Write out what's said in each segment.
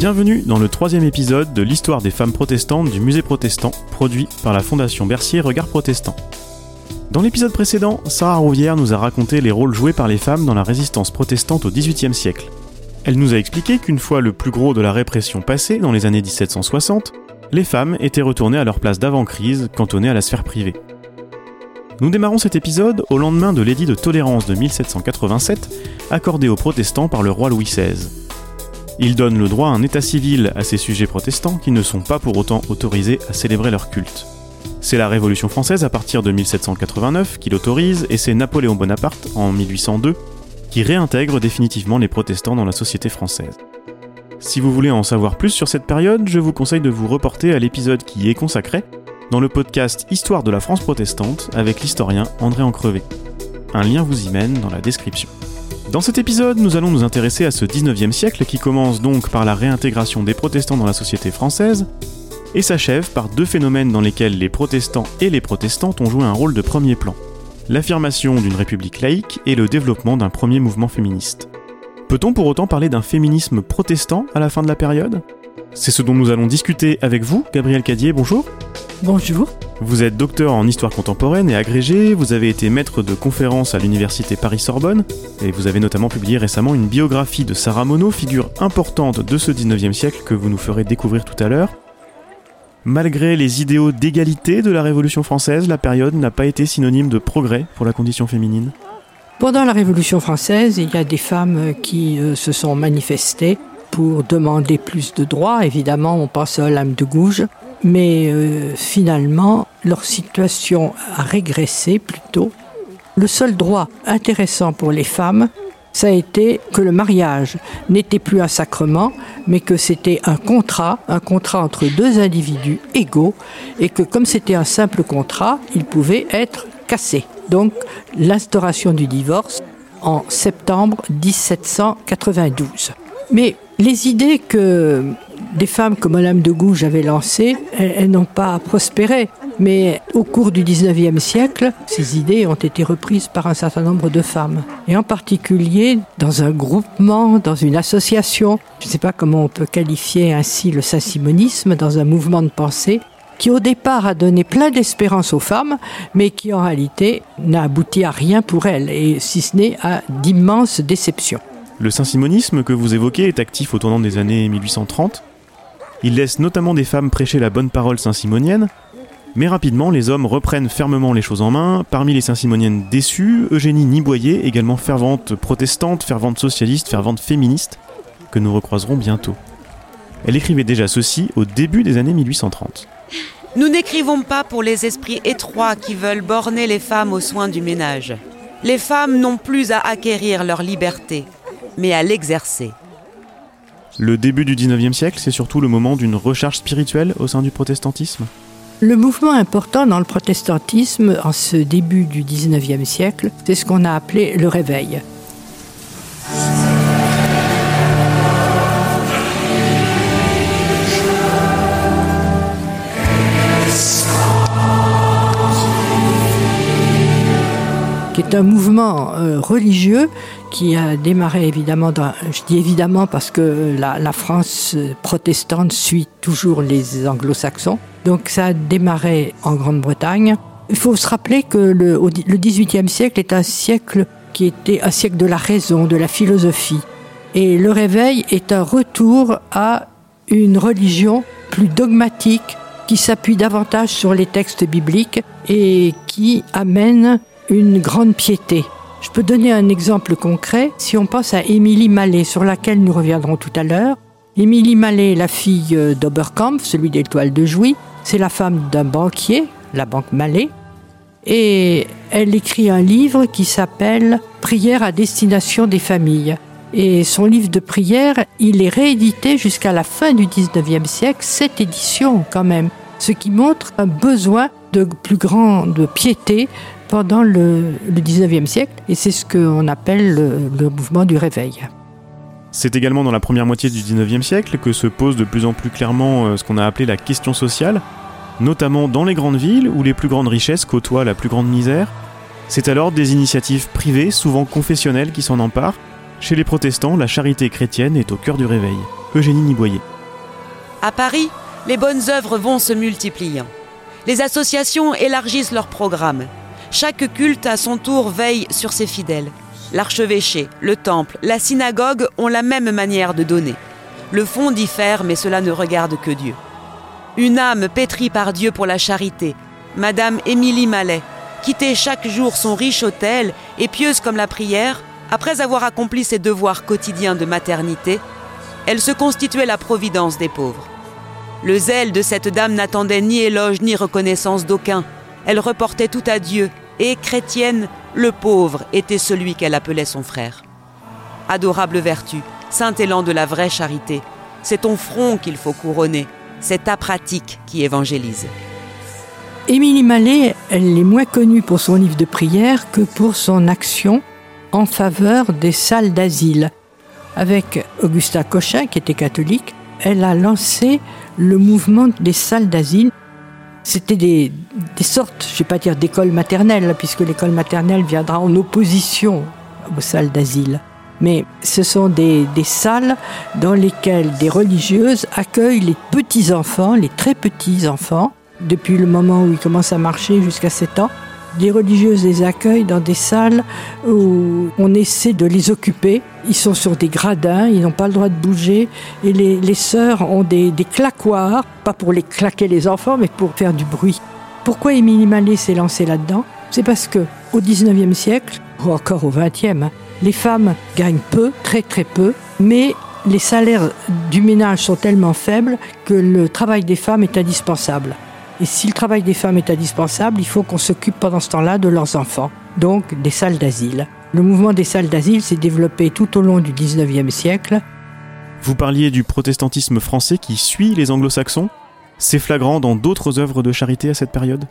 Bienvenue dans le troisième épisode de l'histoire des femmes protestantes du musée protestant, produit par la Fondation Bercier Regard Protestant. Dans l'épisode précédent, Sarah Rouvière nous a raconté les rôles joués par les femmes dans la résistance protestante au XVIIIe siècle. Elle nous a expliqué qu'une fois le plus gros de la répression passé, dans les années 1760, les femmes étaient retournées à leur place d'avant-crise, cantonnées à la sphère privée. Nous démarrons cet épisode au lendemain de l'édit de tolérance de 1787, accordé aux protestants par le roi Louis XVI. Il donne le droit à un état civil à ces sujets protestants qui ne sont pas pour autant autorisés à célébrer leur culte. C'est la Révolution française à partir de 1789 qui l'autorise et c'est Napoléon Bonaparte en 1802 qui réintègre définitivement les protestants dans la société française. Si vous voulez en savoir plus sur cette période, je vous conseille de vous reporter à l'épisode qui y est consacré dans le podcast Histoire de la France protestante avec l'historien André Ancrevé. Un lien vous y mène dans la description. Dans cet épisode, nous allons nous intéresser à ce 19e siècle qui commence donc par la réintégration des protestants dans la société française et s'achève par deux phénomènes dans lesquels les protestants et les protestantes ont joué un rôle de premier plan. L'affirmation d'une république laïque et le développement d'un premier mouvement féministe. Peut-on pour autant parler d'un féminisme protestant à la fin de la période? C'est ce dont nous allons discuter avec vous, Gabriel Cadier, bonjour. Bonjour. Vous êtes docteur en histoire contemporaine et agrégé, vous avez été maître de conférences à l'université Paris-Sorbonne, et vous avez notamment publié récemment une biographie de Sarah Monod, figure importante de ce 19e siècle que vous nous ferez découvrir tout à l'heure. Malgré les idéaux d'égalité de la Révolution française, la période n'a pas été synonyme de progrès pour la condition féminine. Pendant la Révolution française, il y a des femmes qui euh, se sont manifestées pour demander plus de droits. Évidemment, on pense à l'âme de Gouges, mais euh, finalement, leur situation a régressé plutôt. Le seul droit intéressant pour les femmes, ça a été que le mariage n'était plus un sacrement, mais que c'était un contrat, un contrat entre deux individus égaux, et que comme c'était un simple contrat, il pouvait être cassé. Donc l'instauration du divorce en septembre 1792. Mais les idées que des femmes comme Madame de Gouges avaient lancées, elles, n'ont pas prospéré. Mais au cours du 19e siècle, ces idées ont été reprises par un certain nombre de femmes. Et en particulier dans un groupement, dans une association, je ne sais pas comment on peut qualifier ainsi le saint-simonisme, dans un mouvement de pensée qui au départ a donné plein d'espérance aux femmes, mais qui en réalité n'a abouti à rien pour elles, et si ce n'est à d'immenses déceptions. Le saint-simonisme que vous évoquez est actif au tournant des années 1830. Il laisse notamment des femmes prêcher la bonne parole saint-simonienne, mais rapidement les hommes reprennent fermement les choses en main. Parmi les saint-simoniennes déçues, Eugénie Niboyer, également fervente protestante, fervente socialiste, fervente féministe, que nous recroiserons bientôt. Elle écrivait déjà ceci au début des années 1830. Nous n'écrivons pas pour les esprits étroits qui veulent borner les femmes aux soins du ménage. Les femmes n'ont plus à acquérir leur liberté mais à l'exercer. Le début du 19e siècle, c'est surtout le moment d'une recharge spirituelle au sein du protestantisme? Le mouvement important dans le protestantisme en ce début du 19e siècle, c'est ce qu'on a appelé le réveil. qui est un mouvement euh, religieux qui a démarré évidemment, je dis évidemment parce que la, France protestante suit toujours les anglo-saxons, donc ça a démarré en Grande-Bretagne. Il faut se rappeler que le, le 18e siècle est un siècle qui était un siècle de la raison, de la philosophie. Et le réveil est un retour à une religion plus dogmatique, qui s'appuie davantage sur les textes bibliques et qui amène une grande piété. Je peux donner un exemple concret. Si on pense à Émilie Mallet, sur laquelle nous reviendrons tout à l'heure. Émilie Mallet, la fille d'Oberkampf, celui des toiles de Jouy, c'est la femme d'un banquier, la banque Mallet. Et elle écrit un livre qui s'appelle Prière à destination des familles. Et son livre de prière, il est réédité jusqu'à la fin du 19e siècle, cette édition quand même, ce qui montre un besoin de plus grande piété pendant le, 19e siècle, et c'est ce qu'on appelle le, mouvement du réveil. C'est également dans la première moitié du 19e siècle que se pose de plus en plus clairement euh, ce qu'on a appelé la question sociale, notamment dans les grandes villes où les plus grandes richesses côtoient la plus grande misère. C'est alors des initiatives privées, souvent confessionnelles, qui s'en emparent. Chez les protestants, la charité chrétienne est au cœur du réveil. Eugénie Niboyer. À Paris, les bonnes œuvres vont se multipliant. Les associations élargissent leurs programmes. Chaque culte à son tour veille sur ses fidèles. L'archevêché, le temple, la synagogue ont la même manière de donner. Le fond diffère, mais cela ne regarde que Dieu. Une âme pétrie par Dieu pour la charité, Madame Émilie Mallet, quittait chaque jour son riche hôtel et pieuse comme la prière, après avoir accompli ses devoirs quotidiens de maternité, elle se constituait la providence des pauvres. Le zèle de cette dame n'attendait ni éloge ni reconnaissance d'aucun. Elle reportait tout à Dieu, et, chrétienne, le pauvre était celui qu'elle appelait son frère. Adorable vertu, saint élan de la vraie charité, c'est ton front qu'il faut couronner, c'est ta pratique qui évangélise. Émilie Mallet, elle est moins connue pour son livre de prière que pour son action en faveur des salles d'asile. Avec Augustin Cochin, qui était catholique, elle a lancé le mouvement des salles d'asile. C'était des, sortes, je ne vais pas dire d'école maternelle, puisque l'école maternelle viendra en opposition aux salles d'asile. Mais ce sont des, des, salles dans lesquelles des religieuses accueillent les petits-enfants, les très petits-enfants, depuis le moment où ils commencent à marcher jusqu'à 7 ans, des religieuses les accueillent dans des salles où on essaie de les occuper. Ils sont sur des gradins, ils n'ont pas le droit de bouger. Et les, les sœurs ont des, claquoirs, pas pour les claquer les enfants, mais pour faire du bruit. Pourquoi Émilie Mallet s'est lancée là-dedans? C'est parce que au 19e siècle, ou encore au 20e, hein, les femmes gagnent peu, très très peu, mais les salaires du ménage sont tellement faibles que le travail des femmes est indispensable. Et si le travail des femmes est indispensable, il faut qu'on s'occupe pendant ce temps-là de leurs enfants, donc des salles d'asile. Le mouvement des salles d'asile s'est développé tout au long du 19e siècle. Vous parliez du protestantisme français qui suit les anglo-saxons. C'est flagrant dans d'autres œuvres de charité à cette période?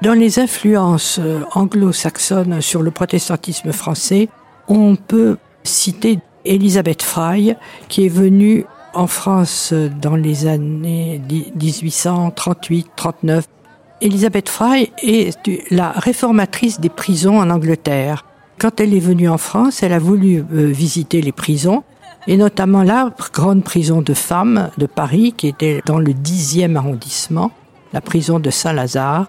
Dans les influences euh, anglo-saxonnes sur le protestantisme français, on peut citer Elisabeth Fry, qui est venue en France dans les années 1838-39. Elisabeth Fry est la réformatrice des prisons en Angleterre. Quand elle est venue en France, elle a voulu euh, visiter les prisons, et notamment la grande prison de femmes de Paris, qui était dans le 10e arrondissement, la prison de Saint-Lazare.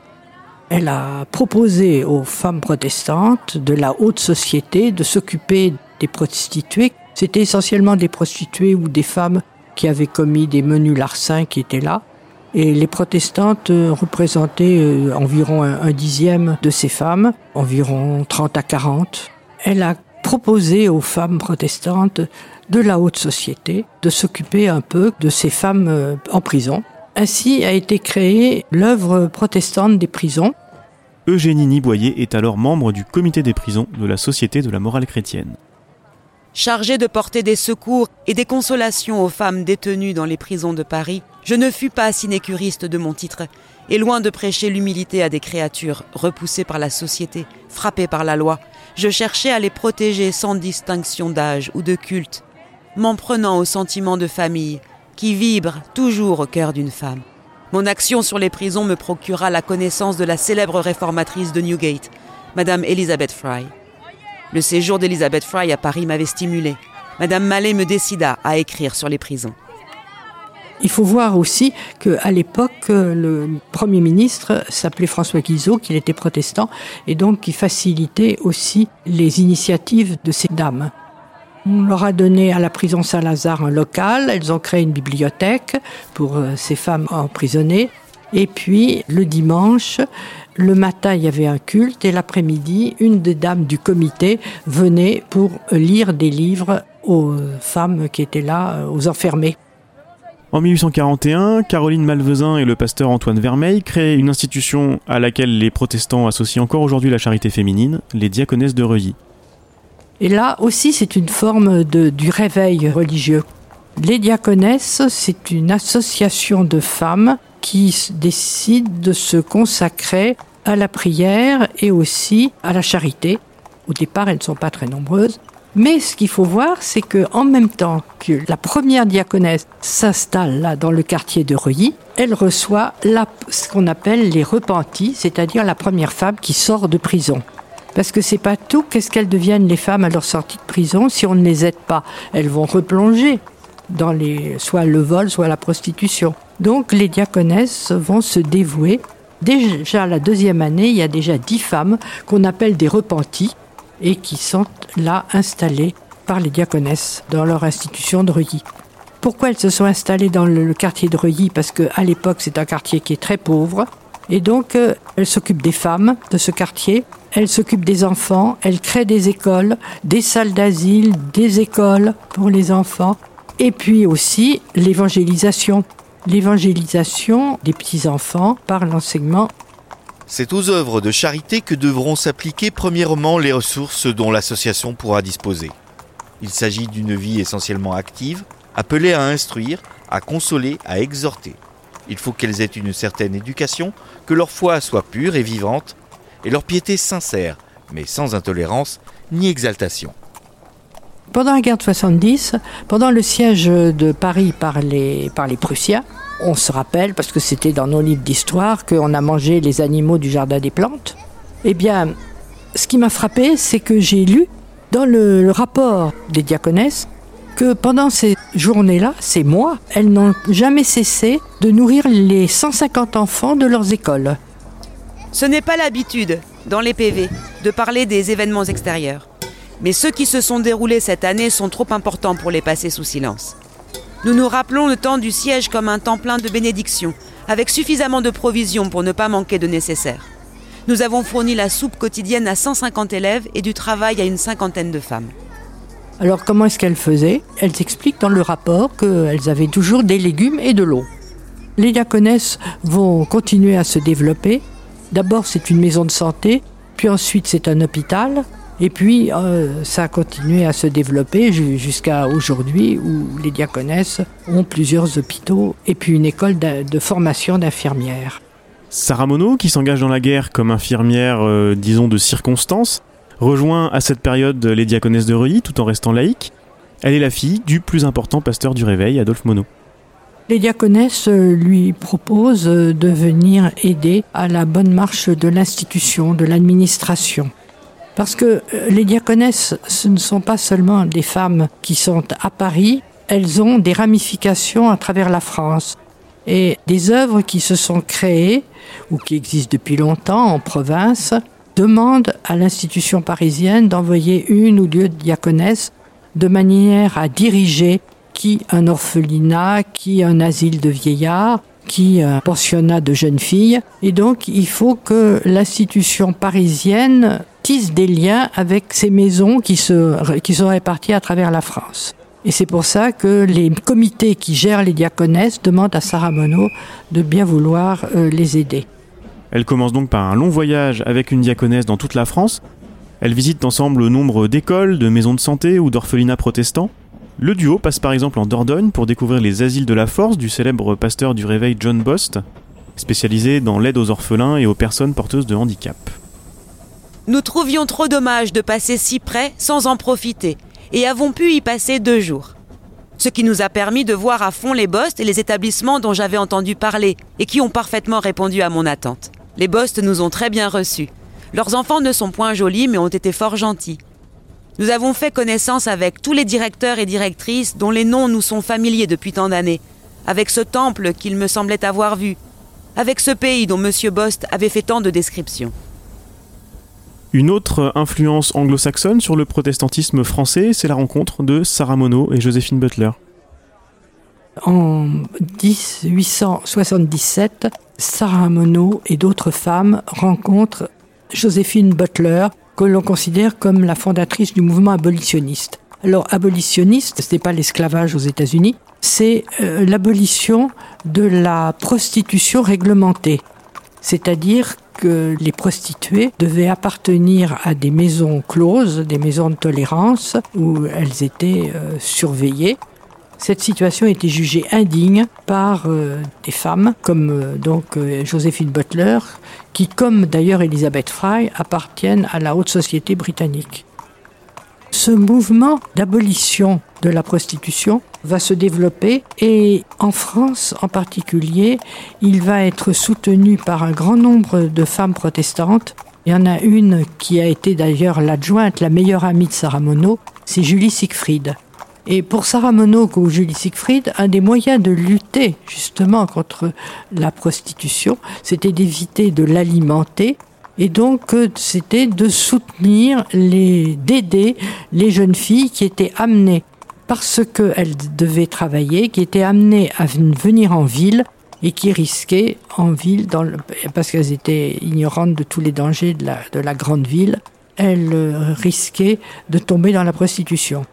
Elle a proposé aux femmes protestantes de la haute société de s'occuper des prostituées. C'était essentiellement des prostituées ou des femmes qui avaient commis des menus larcins qui étaient là. Et les protestantes euh, représentaient euh, environ un, dixième de ces femmes, environ 30 à 40. Elle a proposé aux femmes protestantes de la haute société de s'occuper un peu de ces femmes euh, en prison. Ainsi a été créée l'œuvre protestante des prisons. Eugénie Niboyer est alors membre du comité des prisons de la Société de la morale chrétienne. Chargé de porter des secours et des consolations aux femmes détenues dans les prisons de Paris, je ne fus pas sinécuriste de mon titre, et loin de prêcher l'humilité à des créatures repoussées par la société, frappées par la loi, je cherchais à les protéger sans distinction d'âge ou de culte, m'en prenant au sentiment de famille qui vibre toujours au cœur d'une femme. Mon action sur les prisons me procura la connaissance de la célèbre réformatrice de Newgate, Madame Elizabeth Fry. Le séjour d'Elizabeth Fry à Paris m'avait stimulé. Madame Mallet me décida à écrire sur les prisons. Il faut voir aussi qu'à l'époque, le Premier ministre s'appelait François Guizot, qu'il était protestant, et donc qui facilitait aussi les initiatives de ces dames. On leur a donné à la prison Saint-Lazare un local, elles ont créé une bibliothèque pour euh, ces femmes emprisonnées, et puis le dimanche, le matin, il y avait un culte et l'après-midi, une des dames du comité venait pour lire des livres aux femmes qui étaient là, euh, aux enfermés. En 1841, Caroline Malvezin et le pasteur Antoine Vermeil créent une institution à laquelle les protestants associent encore aujourd'hui la charité féminine, les diaconesses de Reuilly. Et là aussi, c'est une forme de, du réveil religieux. Les diaconesses, c'est une association de femmes qui décident de se consacrer à la prière et aussi à la charité. Au départ, elles ne sont pas très nombreuses. Mais ce qu'il faut voir, c'est que en même temps que la première diaconesse s'installe là dans le quartier de Reuilly, elle reçoit ce qu'on appelle les repentis, c'est-à-dire la première femme qui sort de prison. Parce que c'est pas tout. Qu'est-ce qu'elles deviennent les femmes à leur sortie de prison si on ne les aide pas Elles vont replonger dans les, soit le vol, soit la prostitution. Donc les diaconesses vont se dévouer. Déjà la deuxième année, il y a déjà dix femmes qu'on appelle des repentis et qui sont là installées par les diaconesses dans leur institution de Reuilly. Pourquoi elles se sont installées dans le quartier de Reuilly? Parce qu'à l'époque, c'est un quartier qui est très pauvre. Et donc, euh, elles s'occupent des femmes de ce quartier, elles s'occupent des enfants, elles créent des écoles, des salles d'asile, des écoles pour les enfants, et puis aussi l'évangélisation. L'évangélisation des petits-enfants par l'enseignement. C'est aux œuvres de charité que devront s'appliquer premièrement les ressources dont l'association pourra disposer. Il s'agit d'une vie essentiellement active, appelée à instruire, à consoler, à exhorter. Il faut qu'elles aient une certaine éducation, que leur foi soit pure et vivante, et leur piété sincère, mais sans intolérance ni exaltation. Pendant la guerre de 70, pendant le siège de Paris par les, par les Prussiens, on se rappelle, parce que c'était dans nos livres d'histoire, qu'on a mangé les animaux du jardin des plantes. Eh bien, ce qui m'a frappé, c'est que j'ai lu dans le, rapport des diaconesses que pendant ces journées-là, ces mois, elles n'ont jamais cessé de nourrir les 150 enfants de leurs écoles. Ce n'est pas l'habitude, dans les PV, de parler des événements extérieurs. Mais ceux qui se sont déroulés cette année sont trop importants pour les passer sous silence. Nous nous rappelons le temps du siège comme un temps plein de bénédictions, avec suffisamment de provisions pour ne pas manquer de nécessaire. Nous avons fourni la soupe quotidienne à 150 élèves et du travail à une cinquantaine de femmes. Alors comment est-ce qu'elles faisaient? Elles expliquent dans le rapport qu'elles avaient toujours des légumes et de l'eau. Les diaconesses vont continuer à se développer. D'abord c'est une maison de santé, puis ensuite c'est un hôpital, et puis euh, ça a continué à se développer jusqu'à aujourd'hui où les diaconesses ont plusieurs hôpitaux et puis une école de formation d'infirmières. Sarah Monod, qui s'engage dans la guerre comme infirmière, euh, disons, de circonstance, rejoint à cette période les diaconesses de Reuilly tout en restant laïque. Elle est la fille du plus important pasteur du Réveil, Adolphe Monod. Les diaconesses euh, lui proposent de venir aider à la bonne marche de l'institution, de l'administration. Parce que les diaconesses, ce ne sont pas seulement des femmes qui sont à Paris, elles ont des ramifications à travers la France. Et des œuvres qui se sont créées ou qui existent depuis longtemps en province demandent à l'institution parisienne d'envoyer une ou deux diaconesses de manière à diriger qui un orphelinat, qui un asile de vieillards, qui un pensionnat de jeunes filles. Et donc, il faut que l'institution parisienne des liens avec ces maisons qui sont réparties à travers la France. Et c'est pour ça que les comités qui gèrent les diaconesses demandent à Sarah Monod de bien vouloir euh, les aider. Elle commence donc par un long voyage avec une diaconesse dans toute la France. Elle visite ensemble nombre d'écoles, de maisons de santé ou d'orphelinats protestants. Le duo passe par exemple en Dordogne pour découvrir les asiles de la force du célèbre pasteur du réveil John Bost, spécialisé dans l'aide aux orphelins et aux personnes porteuses de handicap. Nous trouvions trop dommage de passer si près sans en profiter, et avons pu y passer deux jours. Ce qui nous a permis de voir à fond les Bostes et les établissements dont j'avais entendu parler et qui ont parfaitement répondu à mon attente. Les Bostes nous ont très bien reçus. Leurs enfants ne sont point jolis mais ont été fort gentils. Nous avons fait connaissance avec tous les directeurs et directrices dont les noms nous sont familiers depuis tant d'années, avec ce temple qu'il me semblait avoir vu, avec ce pays dont M. Bost avait fait tant de descriptions. Une autre influence anglo-saxonne sur le protestantisme français, c'est la rencontre de Sarah Monod et Joséphine Butler. En 1877, Sarah Monod et d'autres femmes rencontrent Joséphine Butler, que l'on considère comme la fondatrice du mouvement abolitionniste. Alors, abolitionniste, ce n'est pas l'esclavage aux États-Unis, c'est euh, l'abolition de la prostitution réglementée. C'est-à-dire que les prostituées devaient appartenir à des maisons closes, des maisons de tolérance, où elles étaient euh, surveillées. Cette situation était jugée indigne par euh, des femmes comme euh, donc Joséphine Butler, qui, comme d'ailleurs Elizabeth Fry, appartiennent à la haute société britannique. Ce mouvement d'abolition de la prostitution va se développer et en France en particulier, il va être soutenu par un grand nombre de femmes protestantes. Il y en a une qui a été d'ailleurs l'adjointe, la meilleure amie de Sarah Monod, c'est Julie Siegfried. Et pour Sarah Monod ou Julie Siegfried, un des moyens de lutter justement contre la prostitution, c'était d'éviter de l'alimenter et donc euh, c'était de soutenir les d'aider les jeunes filles qui étaient amenées parce qu'elles devaient travailler, qui étaient amenées à venir en ville et qui risquaient en ville, dans le, parce qu'elles étaient ignorantes de tous les dangers de la, de la grande ville, elles euh, risquaient de tomber dans la prostitution.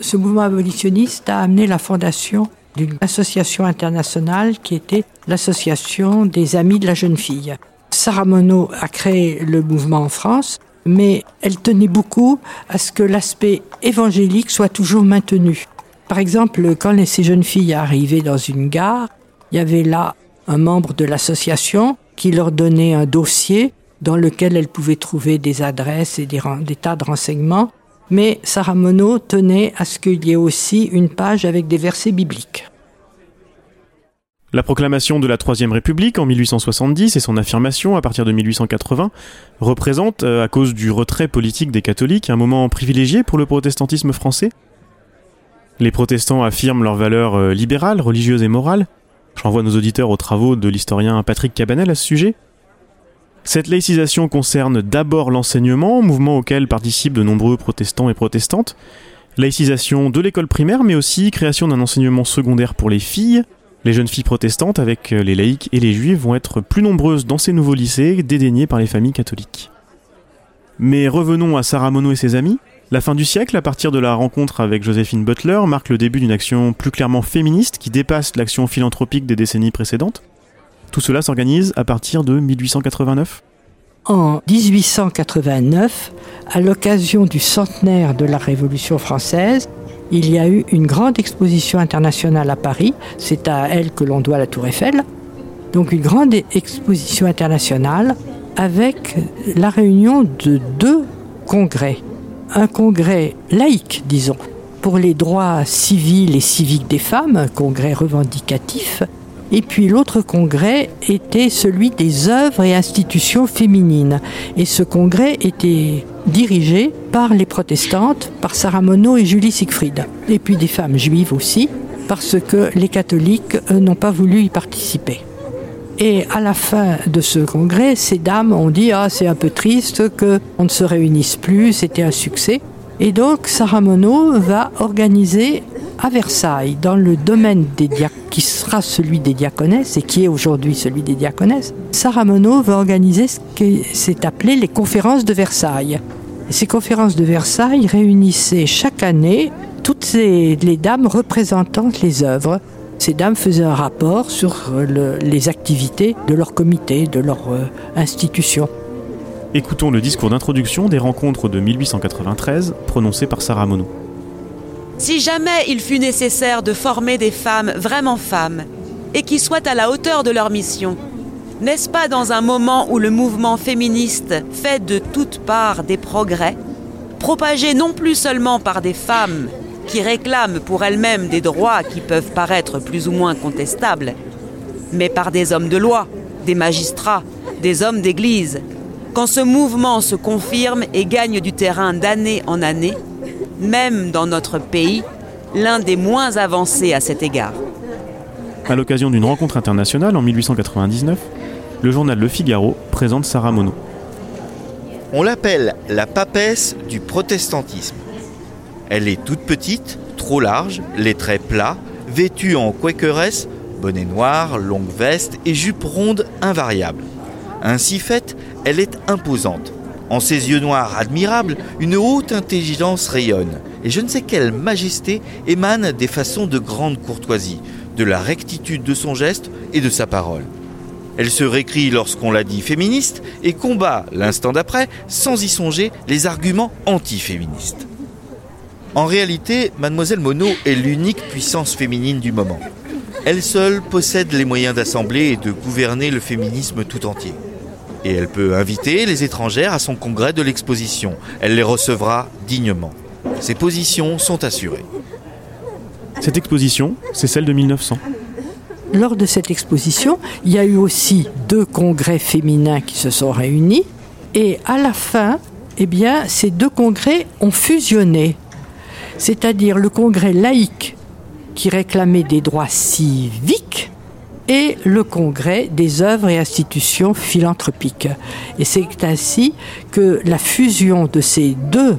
Ce mouvement abolitionniste a amené la fondation d'une association internationale qui était l'association des amis de la jeune fille. Sarah Monod a créé le mouvement en France, mais elle tenait beaucoup à ce que l'aspect évangélique soit toujours maintenu. Par exemple, quand ces jeunes filles arrivaient dans une gare, il y avait là un membre de l'association qui leur donnait un dossier dans lequel elles pouvaient trouver des adresses et des, des tas de renseignements. Mais Sarah Monod tenait à ce qu'il y ait aussi une page avec des versets bibliques. La proclamation de la Troisième République en 1870 et son affirmation à partir de 1880 représentent, euh, à cause du retrait politique des catholiques, un moment privilégié pour le protestantisme français. Les protestants affirment leurs valeurs euh, libérales, religieuses et morales. J'envoie nos auditeurs aux travaux de l'historien Patrick Cabanel à ce sujet. Cette laïcisation concerne d'abord l'enseignement, mouvement auquel participent de nombreux protestants et protestantes. Laïcisation de l'école primaire, mais aussi création d'un enseignement secondaire pour les filles, les jeunes filles protestantes, avec euh, les laïcs et les juifs, vont être plus nombreuses dans ces nouveaux lycées, dédaignés par les familles catholiques. Mais revenons à Sarah Monod et ses amis. La fin du siècle, à partir de la rencontre avec Joséphine Butler, marque le début d'une action plus clairement féministe qui dépasse l'action philanthropique des décennies précédentes. Tout cela s'organise à partir de 1889 en 1889, à l'occasion du centenaire de la Révolution française, il y a eu une grande exposition internationale à Paris. C'est à elle que l'on doit la Tour Eiffel. Donc une grande exposition internationale avec la réunion de deux congrès. Un congrès laïque, disons, pour les droits civils et civiques des femmes, un congrès revendicatif, et puis l'autre congrès était celui des œuvres et institutions féminines. Et ce congrès était dirigé par les protestantes, par Sarah Monod et Julie Siegfried. Et puis des femmes juives aussi, parce que les catholiques n'ont pas voulu y participer. Et à la fin de ce congrès, ces dames ont dit Ah, c'est un peu triste qu'on ne se réunisse plus, c'était un succès. Et donc, Sarah Monod va organiser à Versailles, dans le domaine des qui sera celui des diaconesses et qui est aujourd'hui celui des diaconesses, Sarah Monod va organiser ce qui s'est appelé les conférences de Versailles. ces conférences de Versailles réunissaient chaque année toutes les, dames représentant les œuvres. Ces dames faisaient un rapport sur les activités de leur comité, de leur euh, institution. Écoutons le discours d'introduction des rencontres de 1893 prononcé par Sarah Monod. Si jamais il fut nécessaire de former des femmes vraiment femmes, et qui soient à la hauteur de leur mission, n'est-ce pas dans un moment où le mouvement féministe fait de toutes parts des progrès, propagé non plus seulement par des femmes qui réclament pour elles-mêmes des droits qui peuvent paraître plus ou moins contestables, mais par des hommes de loi, des magistrats, des hommes d'église, quand ce mouvement se confirme et gagne du terrain d'année en année, même dans notre pays, l'un des moins avancés à cet égard. À l'occasion d'une rencontre internationale en 1899, le journal Le Figaro présente Sarah Monod. On l'appelle la papesse du protestantisme. Elle est toute petite, trop large, les traits plats, vêtue en quakeresse, bonnet noir, longue veste et jupe ronde invariable. Ainsi faite, elle est imposante. En ses yeux noirs admirables, une haute intelligence rayonne, et je ne sais quelle majesté émane des façons de grande courtoisie, de la rectitude de son geste et de sa parole. Elle se récrie lorsqu'on la dit féministe et combat, l'instant d'après, sans y songer, les arguments anti-féministes. En réalité, mademoiselle Monod est l'unique puissance féminine du moment. Elle seule possède les moyens d'assembler et de gouverner le féminisme tout entier. Et elle peut inviter les étrangères à son congrès de l'exposition. Elle les recevra dignement. Ses positions sont assurées. Cette exposition, c'est celle de 1900. Lors de cette exposition, il y a eu aussi deux congrès féminins qui se sont réunis. Et à la fin, eh bien, ces deux congrès ont fusionné. c'est-à-dire le congrès laïque qui réclamait des droits civiques et le congrès des œuvres et institutions philanthropiques. Et c'est ainsi que la fusion de ces deux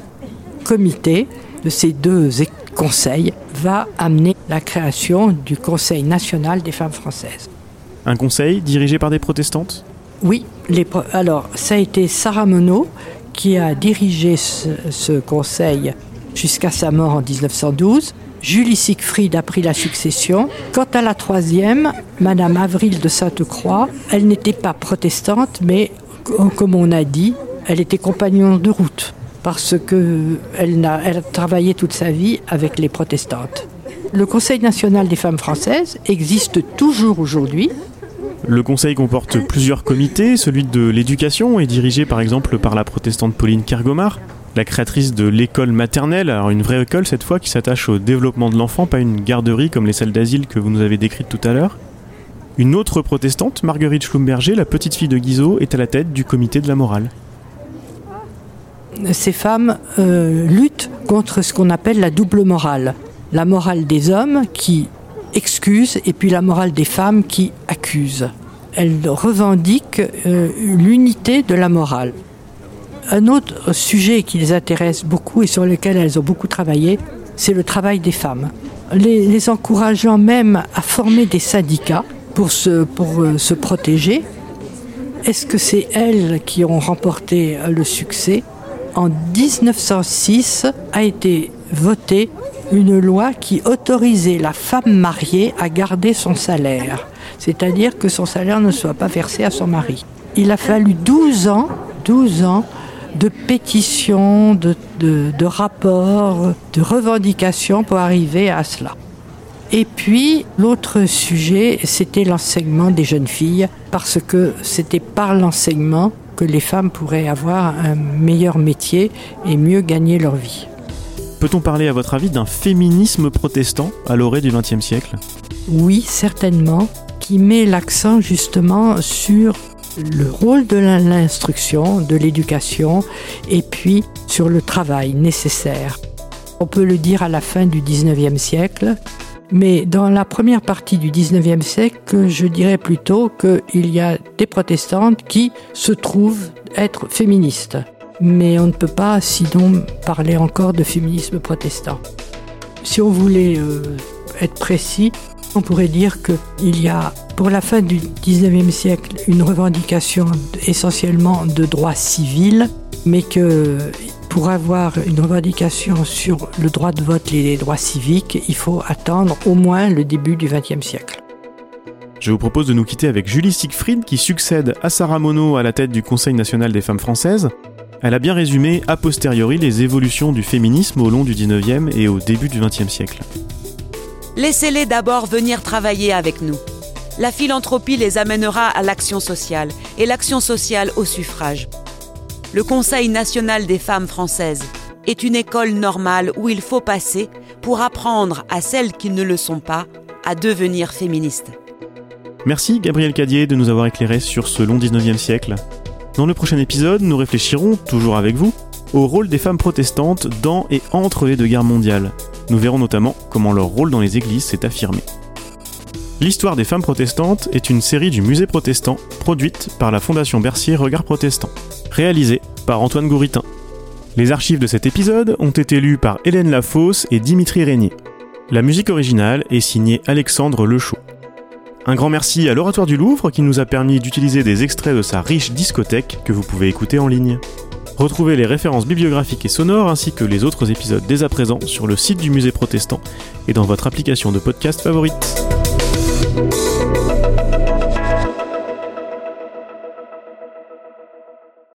comités, de ces deux conseils, va amener la création du Conseil national des femmes françaises. Un conseil dirigé par des protestantes? Oui, les, alors ça a été Sarah Monod qui a dirigé ce, ce conseil jusqu'à sa mort en 1912. Julie Siegfried a pris la succession. Quant à la troisième, Madame Avril de Sainte-Croix, elle n'était pas protestante, mais comme on a dit, elle était compagnon de route parce qu'elle elle a travaillé toute sa vie avec les protestantes. Le Conseil national des femmes françaises existe toujours aujourd'hui. Le conseil comporte plusieurs comités. Celui de l'éducation est dirigé par exemple par la protestante Pauline Kergomar la créatrice de l'école maternelle, alors une vraie école cette fois qui s'attache au développement de l'enfant, pas une garderie comme les salles d'asile que vous nous avez décrites tout à l'heure. Une autre protestante, Marguerite Schlumberger, la petite fille de Guizot, est à la tête du comité de la morale. Ces femmes euh, luttent contre ce qu'on appelle la double morale. La morale des hommes qui excusent et puis la morale des femmes qui accusent. Elles revendiquent euh, l'unité de la morale. Un autre sujet qui les intéresse beaucoup et sur lequel elles ont beaucoup travaillé, c'est le travail des femmes. Les, encourageant même à former des syndicats pour se, pour euh, se protéger. Est-ce que c'est elles qui ont remporté le succès? En 1906 a été votée une loi qui autorisait la femme mariée à garder son salaire, c'est-à-dire que son salaire ne soit pas versé à son mari. Il a fallu 12 ans, 12 ans de pétitions, de, de, de, rapports, de revendications pour arriver à cela. Et puis, l'autre sujet, c'était l'enseignement des jeunes filles, parce que c'était par l'enseignement que les femmes pourraient avoir un meilleur métier et mieux gagner leur vie. Peut-on parler, à votre avis, d'un féminisme protestant à l'orée du XXe siècle? Oui, certainement, qui met l'accent justement sur le rôle de l'instruction, de l'éducation, et puis sur le travail nécessaire. On peut le dire à la fin du 19e siècle, mais dans la première partie du 19e siècle, je dirais plutôt qu'il y a des protestantes qui se trouvent être féministes. Mais on ne peut pas sinon parler encore de féminisme protestant. Si on voulait euh, être précis, on pourrait dire qu'il y a pour la fin du 19e siècle une revendication essentiellement de droits civils, mais que pour avoir une revendication sur le droit de vote et les droits civiques, il faut attendre au moins le début du XXe siècle. Je vous propose de nous quitter avec Julie Siegfried qui succède à Sarah Monod à la tête du Conseil national des femmes françaises. Elle a bien résumé a posteriori les évolutions du féminisme au long du 19e et au début du 20e siècle. Laissez-les d'abord venir travailler avec nous. La philanthropie les amènera à l'action sociale et l'action sociale au suffrage. Le Conseil national des femmes françaises est une école normale où il faut passer pour apprendre à celles qui ne le sont pas à devenir féministes. Merci Gabriel Cadier de nous avoir éclairé sur ce long 19e siècle. Dans le prochain épisode, nous réfléchirons, toujours avec vous, au rôle des femmes protestantes dans et entre les deux guerres mondiales. Nous verrons notamment comment leur rôle dans les églises s'est affirmé. L'histoire des femmes protestantes est une série du musée protestant produite par la Fondation Bercier Regard Protestant, réalisée par Antoine Gouritin. Les archives de cet épisode ont été lues par Hélène Lafosse et Dimitri Régnier. La musique originale est signée Alexandre Lechaud. Un grand merci à l'Oratoire du Louvre qui nous a permis d'utiliser des extraits de sa riche discothèque que vous pouvez écouter en ligne. Retrouvez les références bibliographiques et sonores ainsi que les autres épisodes dès à présent sur le site du musée protestant et dans votre application de podcast favorite.